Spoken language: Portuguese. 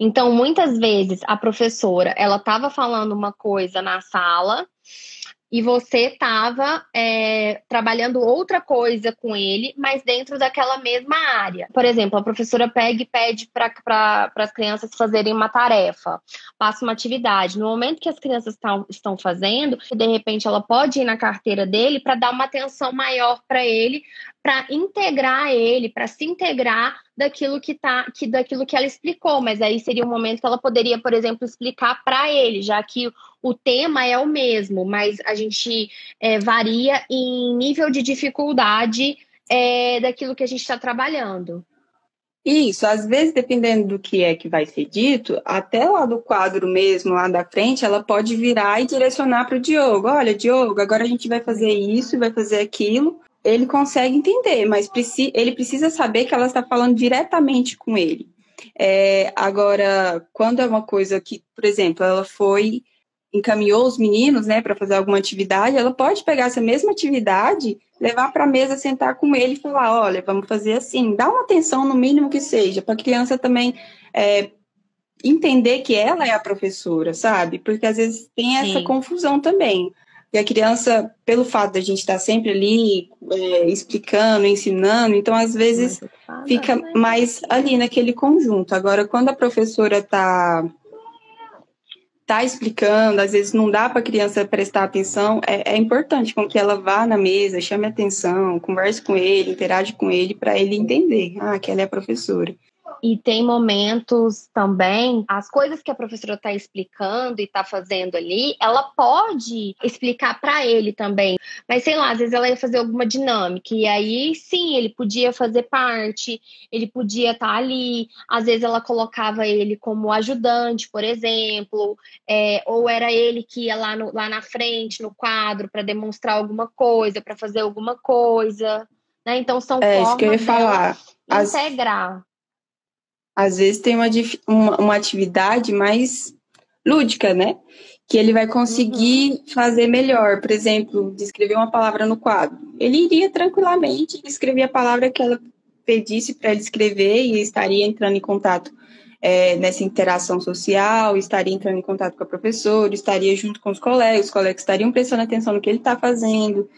Então, muitas vezes a professora, ela estava falando uma coisa na sala e você estava é, trabalhando outra coisa com ele, mas dentro daquela mesma área. Por exemplo, a professora pega e pede para as crianças fazerem uma tarefa, passa uma atividade. No momento que as crianças tão, estão fazendo, de repente ela pode ir na carteira dele para dar uma atenção maior para ele, para integrar ele, para se integrar daquilo que tá, que daquilo que ela explicou, mas aí seria um momento que ela poderia, por exemplo, explicar para ele, já que o tema é o mesmo, mas a gente é, varia em nível de dificuldade é, daquilo que a gente está trabalhando. Isso, às vezes, dependendo do que é que vai ser dito, até lá do quadro mesmo, lá da frente, ela pode virar e direcionar para o Diogo. Olha, Diogo, agora a gente vai fazer isso, vai fazer aquilo ele consegue entender, mas preci ele precisa saber que ela está falando diretamente com ele. É, agora, quando é uma coisa que, por exemplo, ela foi encaminhou os meninos, né, para fazer alguma atividade, ela pode pegar essa mesma atividade, levar para a mesa, sentar com ele e falar, olha, vamos fazer assim, dá uma atenção no mínimo que seja, para a criança também é, entender que ela é a professora, sabe? Porque às vezes tem essa Sim. confusão também. E a criança, pelo fato da gente estar sempre ali é, explicando, ensinando, então às vezes fica né? mais ali naquele conjunto. Agora, quando a professora está tá explicando, às vezes não dá para a criança prestar atenção, é, é, importante com que ela vá na mesa, chame atenção, converse com ele, interage com ele, para ele entender ah, que ela é a professora. E tem momentos também, as coisas que a professora está explicando e está fazendo ali, ela pode explicar para ele também. Mas sei lá, às vezes ela ia fazer alguma dinâmica, e aí sim, ele podia fazer parte, ele podia estar tá ali. Às vezes ela colocava ele como ajudante, por exemplo, é, ou era ele que ia lá, no, lá na frente, no quadro, para demonstrar alguma coisa, para fazer alguma coisa. Né? Então são é, formas isso que eu ia falar. integrar às vezes tem uma, uma, uma atividade mais lúdica, né? Que ele vai conseguir uhum. fazer melhor. Por exemplo, descrever uma palavra no quadro. Ele iria tranquilamente escrever a palavra que ela pedisse para ele escrever e estaria entrando em contato é, nessa interação social, estaria entrando em contato com a professora, estaria junto com os colegas, os colegas estariam prestando atenção no que ele está fazendo.